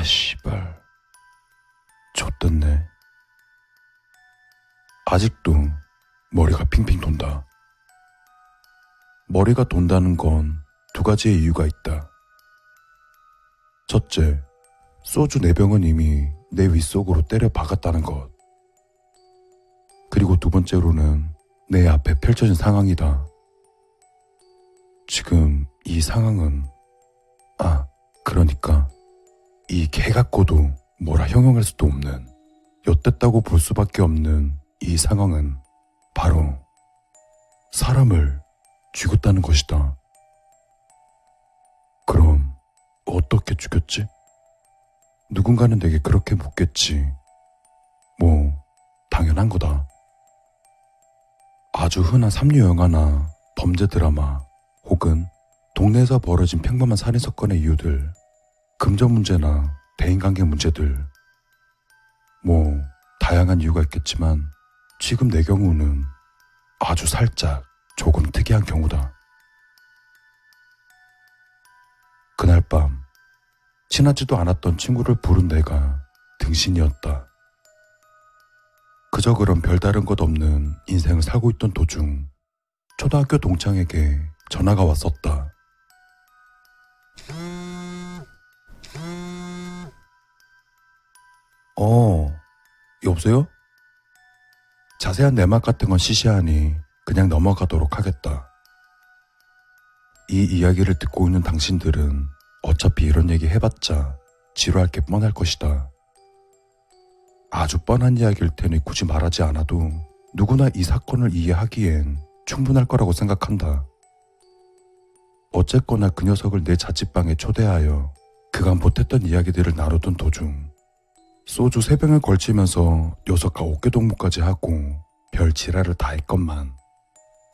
아, 씨발. 좆됐네. 아직도 머리가 핑핑 돈다. 머리가 돈다는 건 두 가지의 이유가 있다. 첫째, 소주 네 병은 이미 내 윗속으로 때려 박았다는 것. 그리고 두 번째로는 내 앞에 펼쳐진 상황이다. 지금 이 상황은, 아, 그러니까 이 개 같고도 뭐라 형용할 수도 없는, 엿됐다고 볼 수밖에 없는 이 상황은 바로 사람을 죽였다는 것이다. 그럼 어떻게 죽였지? 누군가는 내게 그렇게 묻겠지. 뭐, 당연한 거다. 아주 흔한 삼류 영화나 범죄 드라마 혹은 동네에서 벌어진 평범한 살인 사건의 이유들, 금전 문제나 대인관계 문제들, 뭐, 다양한 이유가 있겠지만 지금 내 경우는 아주 살짝 조금 특이한 경우다. 그날 밤 친하지도 않았던 친구를 부른 내가 등신이었다. 그저 그런 별다른 것 없는 인생을 살고 있던 도중 초등학교 동창에게 전화가 왔었다. 여보세요? 자세한 내막 같은 건 시시하니 그냥 넘어가도록 하겠다. 이 이야기를 듣고 있는 당신들은 어차피 이런 얘기 해봤자 지루할 게 뻔할 것이다. 아주 뻔한 이야기일 테니 굳이 말하지 않아도 누구나 이 사건을 이해하기엔 충분할 거라고 생각한다. 어쨌거나 그 녀석을 내 자취방에 초대하여 그간 못했던 이야기들을 나누던 도중 소주 세 병을 걸치면서 녀석과 어깨동무까지 하고 별 지랄을 다 했건만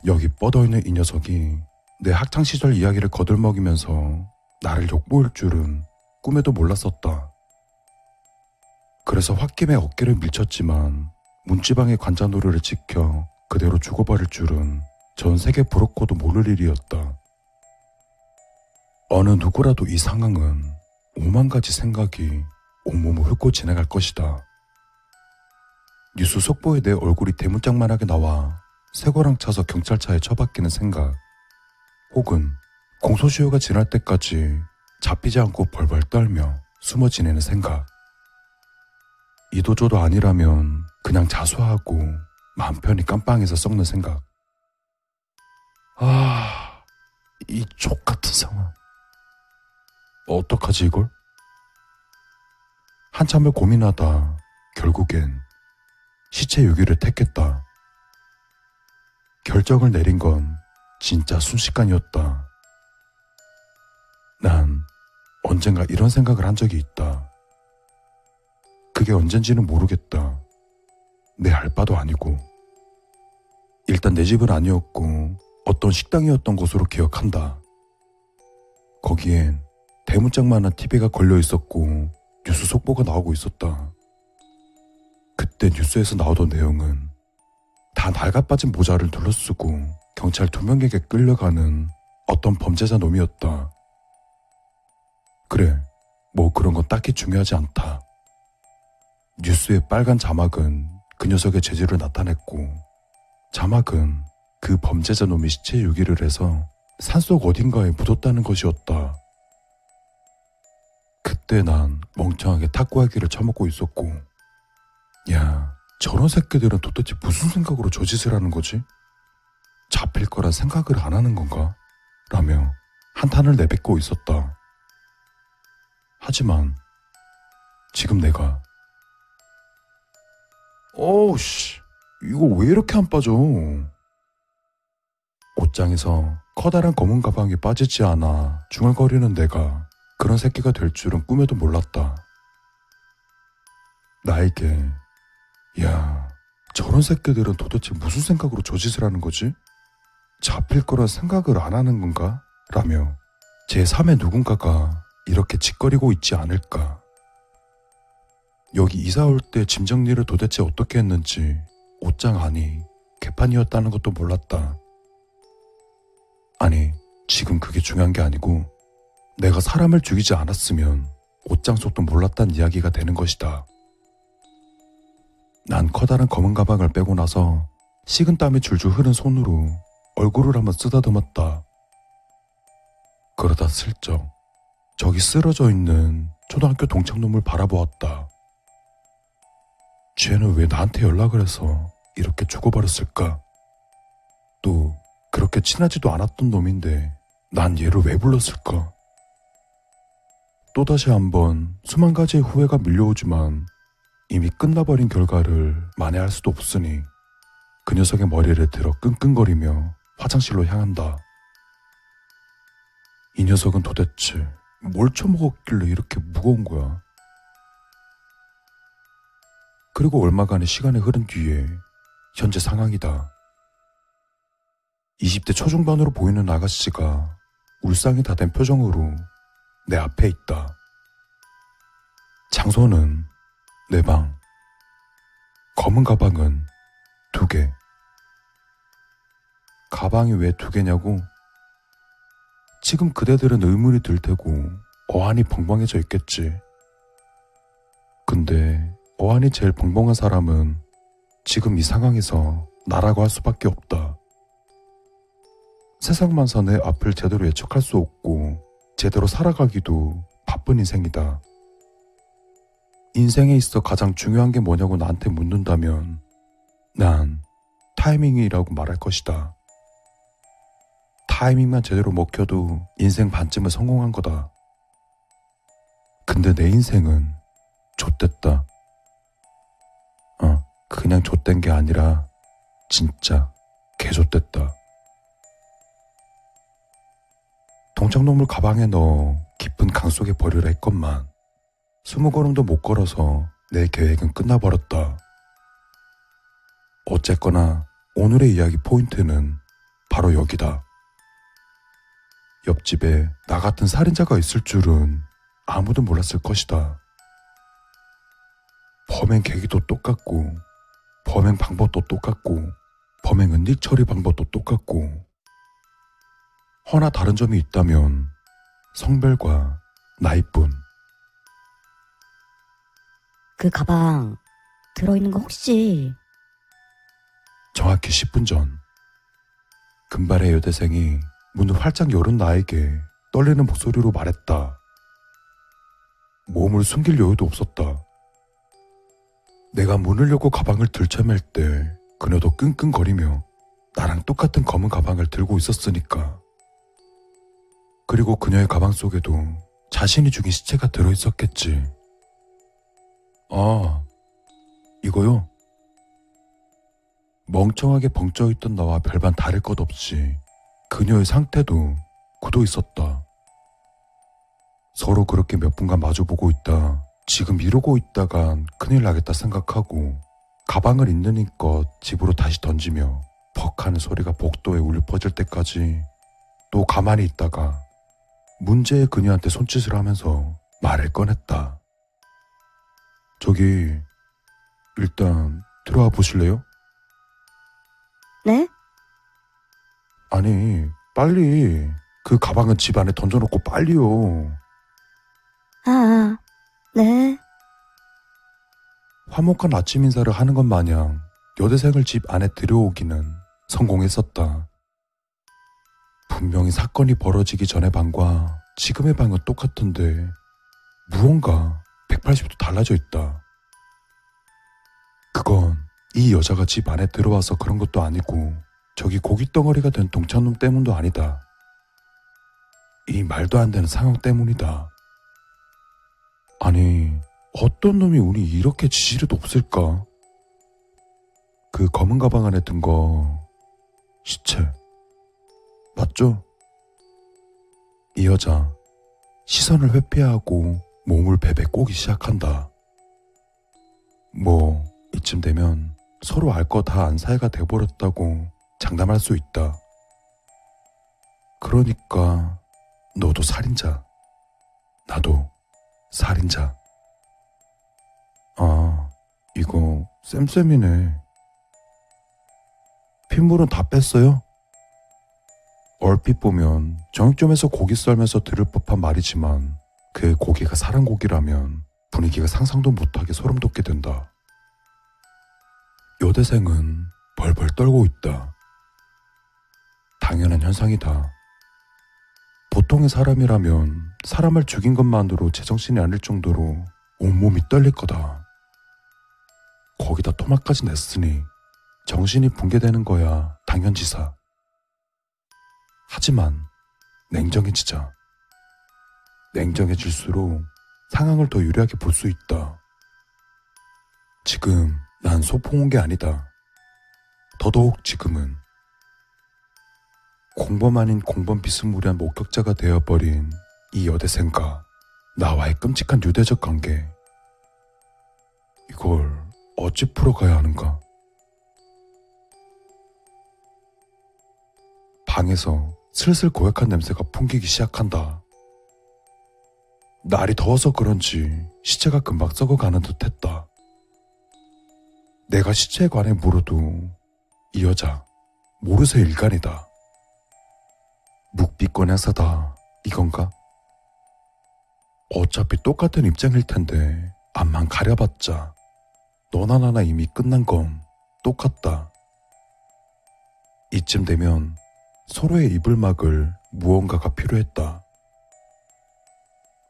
여기 뻗어있는 이 녀석이 내 학창시절 이야기를 거들먹이면서 나를 욕보일 줄은 꿈에도 몰랐었다. 그래서 홧김에 어깨를 밀쳤지만 문지방의 관자놀이를 지켜 그대로 죽어버릴 줄은 전 세계 브로커도 모를 일이었다. 어느 누구라도 이 상황은 오만 가지 생각이 온몸을 훑고 지나갈 것이다. 뉴스 속보에 내 얼굴이 대문짝만하게 나와 새거랑 차서 경찰차에 처박히는 생각, 혹은 공소시효가 지날 때까지 잡히지 않고 벌벌 떨며 숨어 지내는 생각. 이도저도 아니라면 그냥 자수하고 마음 편히 깜빵에서 썩는 생각. 아, 이 족같은 상황. 어떡하지 이걸? 한참을 고민하다 결국엔 시체 유기를 택했다. 결정을 내린 건 진짜 순식간이었다. 난 언젠가 이런 생각을 한 적이 있다. 그게 언젠지는 모르겠다. 내 알바도 아니고. 일단 내 집은 아니었고 어떤 식당이었던 것으로 기억한다. 거기엔 대문짝만한 TV가 걸려 있었고 뉴스 속보가 나오고 있었다. 그때 뉴스에서 나오던 내용은 다 낡아빠진 모자를 둘러쓰고 경찰 두 명에게 끌려가는 어떤 범죄자 놈이었다. 그래, 뭐 그런 건 딱히 중요하지 않다. 뉴스의 빨간 자막은 그 녀석의 재질을 나타냈고, 자막은 그 범죄자 놈이 시체 유기를 해서 산속 어딘가에 묻었다는 것이었다. 그때 난 멍청하게 탁구하기를 처먹고 있었고, 야, 저런 새끼들은 도대체 무슨 생각으로 저 짓을 하는 거지? 잡힐 거란 생각을 안 하는 건가? 라며 한탄을 내뱉고 있었다. 하지만 지금 내가 어우씨 이거 왜 이렇게 안 빠져? 옷장에서 커다란 검은 가방이 빠지지 않아 중얼거리는 내가 그런 새끼가 될 줄은 꿈에도 몰랐다. 나에게 야 저런 새끼들은 도대체 무슨 생각으로 저 짓을 하는 거지? 잡힐 거란 생각을 안 하는 건가? 라며 제 3의 누군가가 이렇게 짓거리고 있지 않을까. 여기 이사 올 때 짐 정리를 도대체 어떻게 했는지 옷장 안이 개판이었다는 것도 몰랐다. 아니, 지금 그게 중요한 게 아니고 내가 사람을 죽이지 않았으면 옷장 속도 몰랐단 이야기가 되는 것이다. 난 커다란 검은 가방을 빼고 나서 식은 땀이 줄줄 흐른 손으로 얼굴을 한번 쓰다듬었다. 그러다 슬쩍 저기 쓰러져 있는 초등학교 동창놈을 바라보았다. 쟤는 왜 나한테 연락을 해서 이렇게 죽어버렸을까? 또 그렇게 친하지도 않았던 놈인데 난 얘를 왜 불렀을까? 또다시 한번 수만 가지의 후회가 밀려오지만 이미 끝나버린 결과를 만회할 수도 없으니 그 녀석의 머리를 들어 끙끙거리며 화장실로 향한다. 이 녀석은 도대체 뭘 처먹었길래 이렇게 무거운 거야? 그리고 얼마간의 시간이 흐른 뒤에 현재 상황이다. 20대 초중반으로 보이는 아가씨가 울상이 다 된 표정으로 내 앞에 있다. 장소는 내 방. 검은 가방은 두 개. 가방이 왜 두 개냐고? 지금 그대들은 의문이 들 테고 어안이 벙벙해져 있겠지. 근데 어안이 제일 벙벙한 사람은 지금 이 상황에서 나라고 할 수밖에 없다. 세상만사 내 앞을 제대로 예측할 수 없고 제대로 살아가기도 바쁜 인생이다. 인생에 있어 가장 중요한 게 뭐냐고 나한테 묻는다면 난 타이밍이라고 말할 것이다. 타이밍만 제대로 먹혀도 인생 반쯤은 성공한 거다. 근데 내 인생은 좆됐다. 어, 그냥 좆된 게 아니라 진짜 개좆됐다. 동창놈을 가방에 넣어 깊은 강 속에 버리려 했건만 스무 걸음도 못 걸어서 내 계획은 끝나버렸다. 어쨌거나 오늘의 이야기 포인트는 바로 여기다. 옆집에 나 같은 살인자가 있을 줄은 아무도 몰랐을 것이다. 범행 계기도 똑같고, 범행 방법도 똑같고, 범행 은닉 처리 방법도 똑같고, 허나 다른 점이 있다면 성별과 나이뿐. 그 가방 들어있는 거 혹시 정확히 10분 전 금발의 여대생이 문을 활짝 열은 나에게 떨리는 목소리로 말했다. 몸을 숨길 여유도 없었다. 내가 문을 열고 가방을 들쳐맬 때 그녀도 끙끙거리며 나랑 똑같은 검은 가방을 들고 있었으니까. 그리고 그녀의 가방 속에도 자신이 죽인 시체가 들어있었겠지. 아, 이거요? 멍청하게 벙쪄있던 나와 별반 다를 것 없이 그녀의 상태도 굳어 있었다. 서로 그렇게 몇 분간 마주보고 있다. 지금 이러고 있다간 큰일 나겠다 생각하고 가방을 있는 힘껏 집으로 다시 던지며 퍽 하는 소리가 복도에 울려 퍼질 때까지 또 가만히 있다가 문제의 그녀한테 손짓을 하면서 말을 꺼냈다. 저기, 일단 들어와 보실래요? 네? 아니, 빨리. 그 가방은 집 안에 던져놓고 빨리요. 아, 아, 네. 화목한 아침 인사를 하는 것 마냥 여대생을 집 안에 들여오기는 성공했었다. 분명히 사건이 벌어지기 전의 방과 지금의 방은 똑같은데 무언가 180도 달라져 있다. 그건 이 여자가 집 안에 들어와서 그런 것도 아니고 저기 고깃덩어리가 된 동창놈 때문도 아니다. 이 말도 안 되는 상황 때문이다. 아니, 어떤 놈이 운이 이렇게 지지리도 없을까? 그 검은 가방 안에 든 거, 시체. 맞죠? 이 여자, 시선을 회피하고 몸을 베베 꼬기 시작한다. 뭐, 이쯤 되면 서로 알 거 다 안 사이가 돼버렸다고 장담할 수 있다. 그러니까, 너도 살인자. 나도 살인자. 아, 이거 쌤쌤이네. 핏물은 다 뺐어요? 얼핏 보면 정육점에서 고기 썰면서 들을 법한 말이지만 그 고기가 사람 고기라면 분위기가 상상도 못하게 소름 돋게 된다. 여대생은 벌벌 떨고 있다. 당연한 현상이다. 보통의 사람이라면 사람을 죽인 것만으로 제정신이 아닐 정도로 온몸이 떨릴 거다. 거기다 토막까지 냈으니 정신이 붕괴되는 거야 당연지사. 하지만 냉정해지자. 냉정해질수록 상황을 더 유리하게 볼 수 있다. 지금 난 소풍 온게 아니다. 더더욱 지금은 공범 아닌 공범 비스무리한 목격자가 되어버린 이 여대생과 나와의 끔찍한 유대적 관계. 이걸 어찌 풀어가야 하는가? 방에서 슬슬 고약한 냄새가 풍기기 시작한다. 날이 더워서 그런지 시체가 금방 썩어가는 듯 했다. 내가 시체에 관해 물어도 이 여자 모르쇠 일간이다. 묵비권 행사다 이건가? 어차피 똑같은 입장일 텐데 앞만 가려봤자 너나 나나 이미 끝난 건 똑같다. 이쯤 되면 서로의 입을 막을 무언가가 필요했다.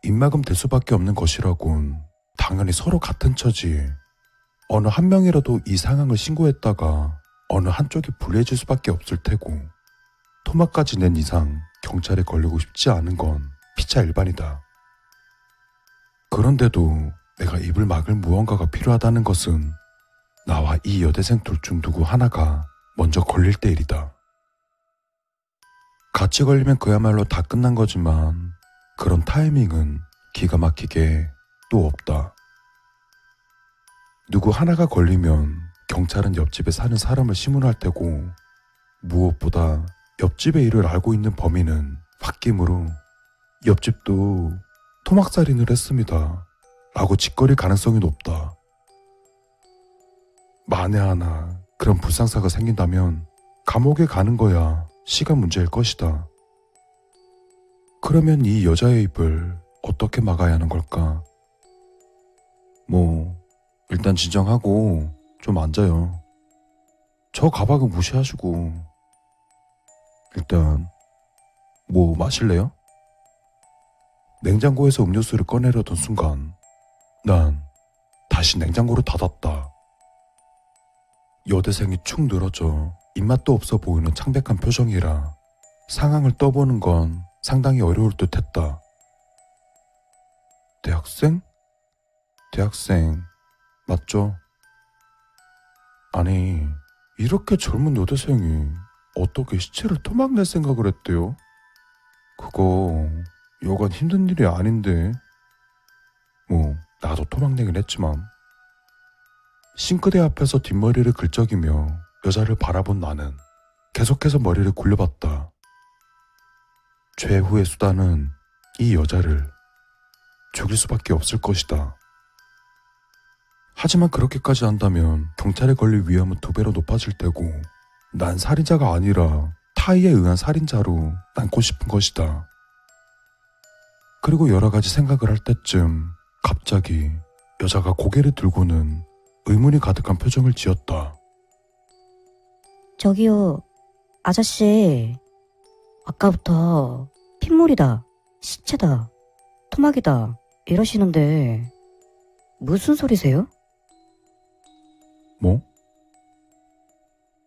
입막음 될 수밖에 없는 것이라곤 당연히 서로 같은 처지에 어느 한 명이라도 이 상황을 신고했다가 어느 한쪽이 불리해질 수밖에 없을 테고 토막까지 낸 이상 경찰에 걸리고 싶지 않은 건 피차 일반이다. 그런데도 내가 입을 막을 무언가가 필요하다는 것은 나와 이 여대생 둘 중 누구 하나가 먼저 걸릴 때 일이다. 같이 걸리면 그야말로 다 끝난 거지만 그런 타이밍은 기가 막히게 또 없다. 누구 하나가 걸리면 경찰은 옆집에 사는 사람을 신문할 테고 무엇보다 옆집의 일을 알고 있는 범인은 홧김으로 옆집도 토막살인을 했습니다. 라고 짓거릴 가능성이 높다. 만에 하나 그런 불상사가 생긴다면 감옥에 가는 거야 시간 문제일 것이다. 그러면 이 여자의 입을 어떻게 막아야 하는 걸까? 뭐, 일단 진정하고 좀 앉아요. 저 가방은 무시하시고, 일단, 뭐 마실래요? 냉장고에서 음료수를 꺼내려던 순간, 난 다시 냉장고를 닫았다. 여대생이 축 늘어져 입맛도 없어 보이는 창백한 표정이라 상황을 떠보는 건 상당히 어려울 듯 했다. 대학생? 대학생, 맞죠? 아니, 이렇게 젊은 여대생이 어떻게 시체를 토막낼 생각을 했대요? 그거 여간 힘든 일이 아닌데. 뭐, 나도 토막내긴 했지만. 싱크대 앞에서 뒷머리를 긁적이며 여자를 바라본 나는 계속해서 머리를 굴려봤다. 최후의 수단은 이 여자를 죽일 수밖에 없을 것이다. 하지만 그렇게까지 한다면 경찰에 걸릴 위험은 두 배로 높아질 테고 난 살인자가 아니라 타의에 의한 살인자로 남고 싶은 것이다. 그리고 여러 가지 생각을 할 때쯤 갑자기 여자가 고개를 들고는 의문이 가득한 표정을 지었다. 저기요, 아저씨. 아까부터 핏물이다, 시체다, 토막이다, 이러시는데, 무슨 소리세요? 뭐?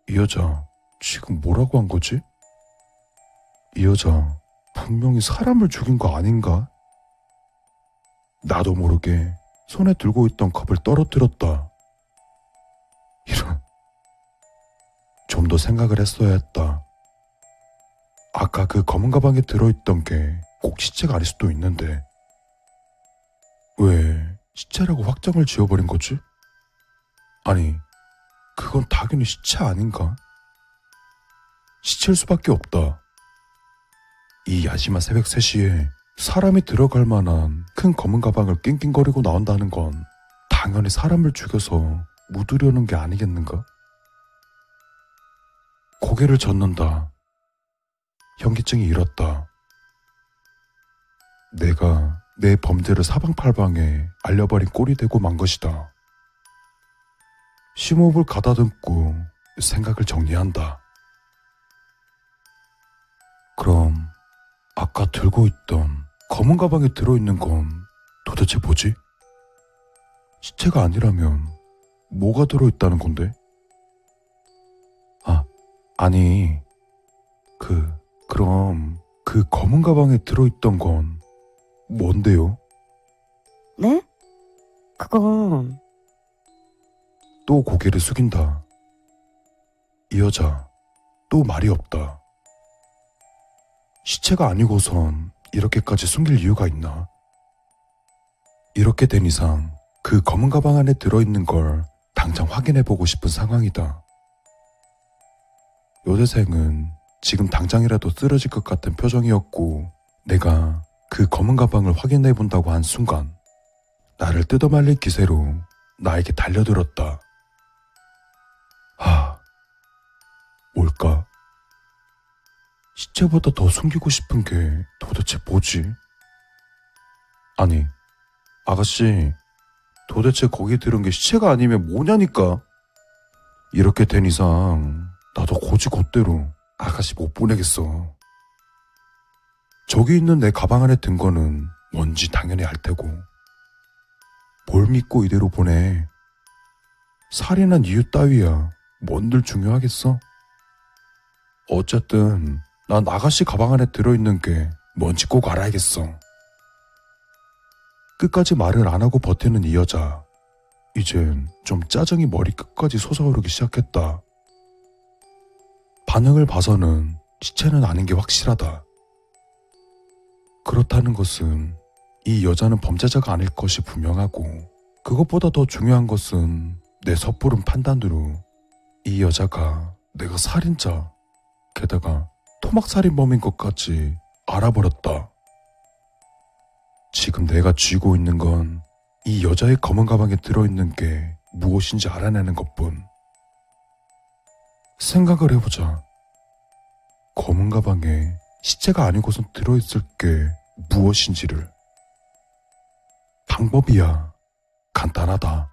이 여자 지금 뭐라고 한 거지? 이 여자 분명히 사람을 죽인 거 아닌가? 나도 모르게 손에 들고 있던 컵을 떨어뜨렸다. 좀 더 생각을 했어야 했다. 아까 그 검은 가방에 들어있던 게 꼭 시체가 아닐 수도 있는데. 왜 시체라고 확정을 지어버린 거지? 아니, 그건 당연히 시체 아닌가? 시체일 수밖에 없다. 이 야심한 새벽 3시에 사람이 들어갈 만한 큰 검은 가방을 낑낑거리고 나온다는 건 당연히 사람을 죽여서 묻으려는 게 아니겠는가? 고개를 젓는다. 현기증이 일었다. 내가 내 범죄를 사방팔방에 알려버린 꼴이 되고 만 것이다. 심호흡을 가다듬고 생각을 정리한다. 그럼 아까 들고 있던 검은 가방에 들어있는 건 도대체 뭐지? 시체가 아니라면 뭐가 들어있다는 건데? 아, 아니, 그, 그럼 그 검은 가방에 들어있던 건 뭔데요? 네? 그건 또 고개를 숙인다. 이 여자, 또 말이 없다. 시체가 아니고선 이렇게까지 숨길 이유가 있나? 이렇게 된 이상 그 검은 가방 안에 들어있는 걸 당장 확인해보고 싶은 상황이다. 여대생은 지금 당장이라도 쓰러질 것 같은 표정이었고 내가 그 검은 가방을 확인해 본다고 한 순간 나를 뜯어말릴 기세로 나에게 달려들었다. 하, 뭘까? 시체보다 더 숨기고 싶은 게 도대체 뭐지? 아니, 아가씨, 도대체 거기에 들은 게 시체가 아니면 뭐냐니까? 이렇게 된 이상 나도 고지 곧대로 아가씨 못 보내겠어. 저기 있는 내 가방 안에 든 거는 뭔지 당연히 알 테고. 뭘 믿고 이대로 보내. 살인한 이유 따위야 뭔들 중요하겠어? 어쨌든 난 아가씨 가방 안에 들어있는 게 뭔지 꼭 알아야겠어. 끝까지 말을 안 하고 버티는 이 여자. 이젠 좀 짜증이 머리 끝까지 솟아오르기 시작했다. 반응을 봐서는 시체는 아닌 게 확실하다. 그렇다는 것은 이 여자는 범죄자가 아닐 것이 분명하고 그것보다 더 중요한 것은 내 섣부른 판단으로 이 여자가 내가 살인자 게다가 토막살인범인 것까지 알아버렸다. 지금 내가 쥐고 있는 건 이 여자의 검은 가방에 들어있는 게 무엇인지 알아내는 것뿐. 생각을 해보자. 검은 가방에 시체가 아니고선 들어있을 게 무엇인지를. 방법이야. 간단하다.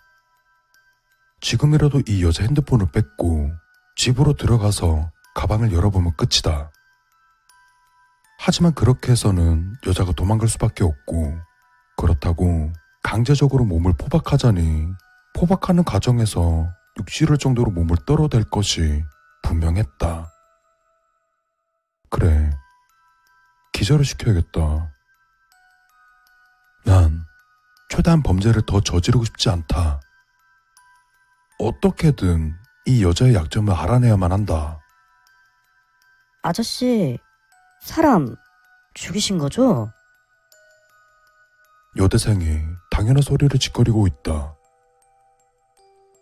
지금이라도 이 여자 핸드폰을 뺏고 집으로 들어가서 가방을 열어보면 끝이다. 하지만 그렇게 해서는 여자가 도망갈 수밖에 없고 그렇다고 강제적으로 몸을 포박하자니 포박하는 과정에서 육실을 정도로 몸을 떨어댈 것이 분명했다. 그래, 기절을 시켜야겠다. 난 최대한 범죄를 더 저지르고 싶지 않다. 어떻게든 이 여자의 약점을 알아내야만 한다. 아저씨 사람 죽이신 거죠? 여대생이 당연한 소리를 짓거리고 있다.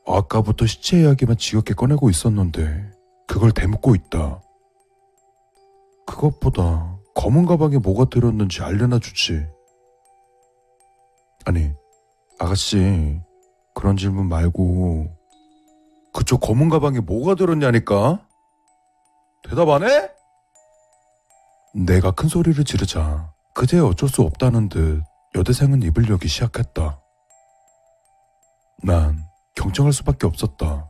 아까부터 시체 이야기만 지겹게 꺼내고 있었는데 그걸 대묻고 있다. 그것보다 검은 가방에 뭐가 들었는지 알려나 주지. 아니, 아가씨, 그런 질문 말고 그쪽 검은 가방에 뭐가 들었냐니까? 대답 안 해? 내가 큰 소리를 지르자 그제 어쩔 수 없다는 듯 여대생은 입을 열기 시작했다. 난 경청할 수밖에 없었다.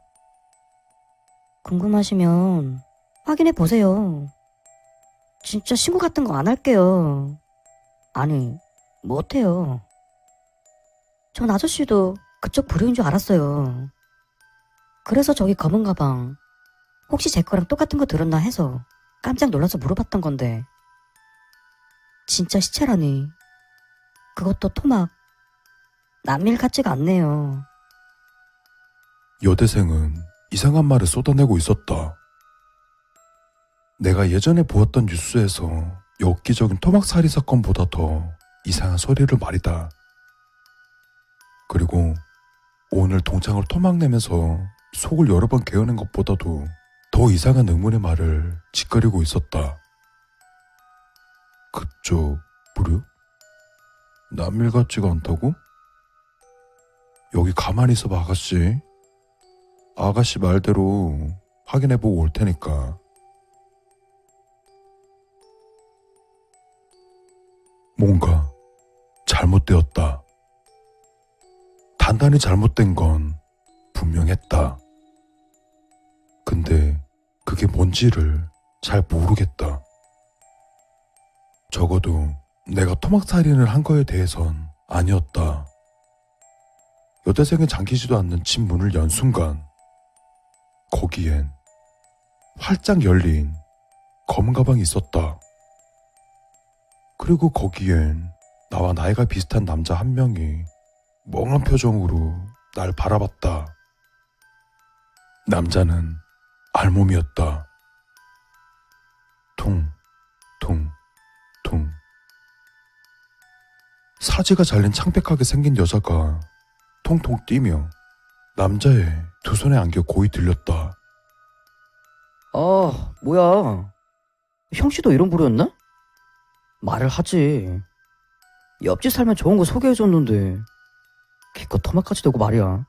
궁금하시면 확인해 보세요. 진짜 신고 같은 거 안 할게요. 아니, 못해요. 전 아저씨도 그쪽 부류인 줄 알았어요. 그래서 저기 검은 가방 혹시 제 거랑 똑같은 거 들었나 해서 깜짝 놀라서 물어봤던 건데 진짜 시체라니 그것도 토막 남일 같지가 않네요. 여대생은 이상한 말을 쏟아내고 있었다. 내가 예전에 보았던 뉴스에서 엽기적인 토막살인 사건보다 더 이상한 소리를 말이다. 그리고 오늘 동창을 토막내면서 속을 여러 번 개어낸 것보다도 더 이상한 의문의 말을 짓거리고 있었다. 그쪽 무료? 남일 같지가 않다고? 여기 가만히 있어봐 아가씨. 아가씨 말대로 확인해보고 올 테니까. 뭔가 잘못되었다. 단단히 잘못된 건 분명했다. 근데 그게 뭔지를 잘 모르겠다. 적어도 내가 토막살인을 한 거에 대해선 아니었다. 여대생이 잠기지도 않는 집 문을 연 순간 거기엔 활짝 열린 검은 가방이 있었다. 그리고 거기엔 나와 나이가 비슷한 남자 한 명이 멍한 표정으로 날 바라봤다. 남자는 알몸이었다. 퉁, 퉁, 퉁. 사지가 잘린 창백하게 생긴 여자가 통통 뛰며 남자의 두 손에 안겨 고이 들렸다. 아, 뭐야. 형씨도 이런 부류였나? 말을 하지. 옆집 살면 좋은 거 소개해줬는데, 기껏 토막까지 되고 말이야.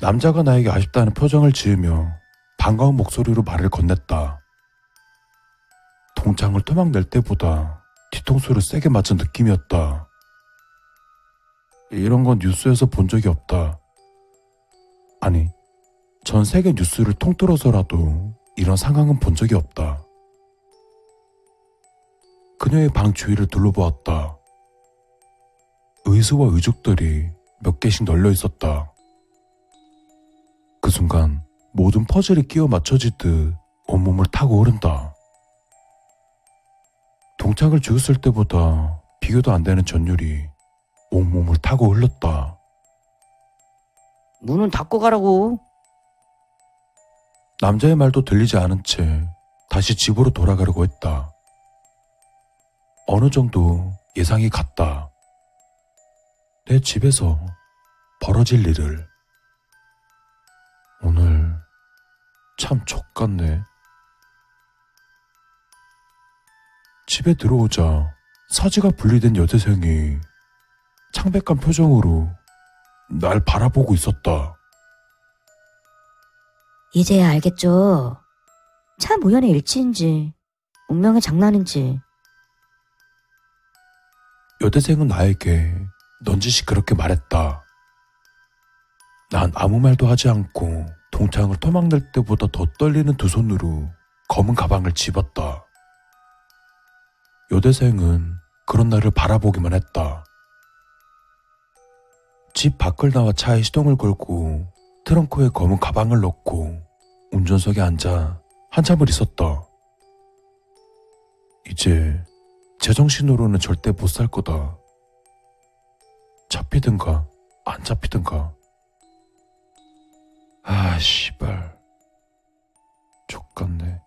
남자가 나에게 아쉽다는 표정을 지으며 반가운 목소리로 말을 건넸다. 동창을 토막 낼 때보다 뒤통수를 세게 맞은 느낌이었다. 이런 건 뉴스에서 본 적이 없다. 아니, 전 세계 뉴스를 통틀어서라도 이런 상황은 본 적이 없다. 그녀의 방 주위를 둘러보았다. 의수와 의죽들이 몇 개씩 널려 있었다. 그 순간 모든 퍼즐이 끼워 맞춰지듯 온몸을 타고 오른다. 동창을 죽였을 때보다 비교도 안 되는 전율이 온몸을 타고 흘렀다. 문은 닫고 가라고. 남자의 말도 들리지 않은 채 다시 집으로 돌아가려고 했다. 어느 정도 예상이 갔다. 내 집에서 벌어질 일을. 오늘 참 족같네. 집에 들어오자 사지가 분리된 여대생이 창백한 표정으로 날 바라보고 있었다. 이제야 알겠죠. 참 우연의 일치인지, 운명의 장난인지. 여대생은 나에게 넌지시 그렇게 말했다. 난 아무 말도 하지 않고 동창을 토막낼 때보다 더 떨리는 두 손으로 검은 가방을 집었다. 여대생은 그런 나를 바라보기만 했다. 집 밖을 나와 차에 시동을 걸고 트렁크에 검은 가방을 넣고 운전석에 앉아 한참을 있었다. 이제 제정신으로는 절대 못 살 거다. 잡히든가 안 잡히든가. 아, 씨발. 족같네.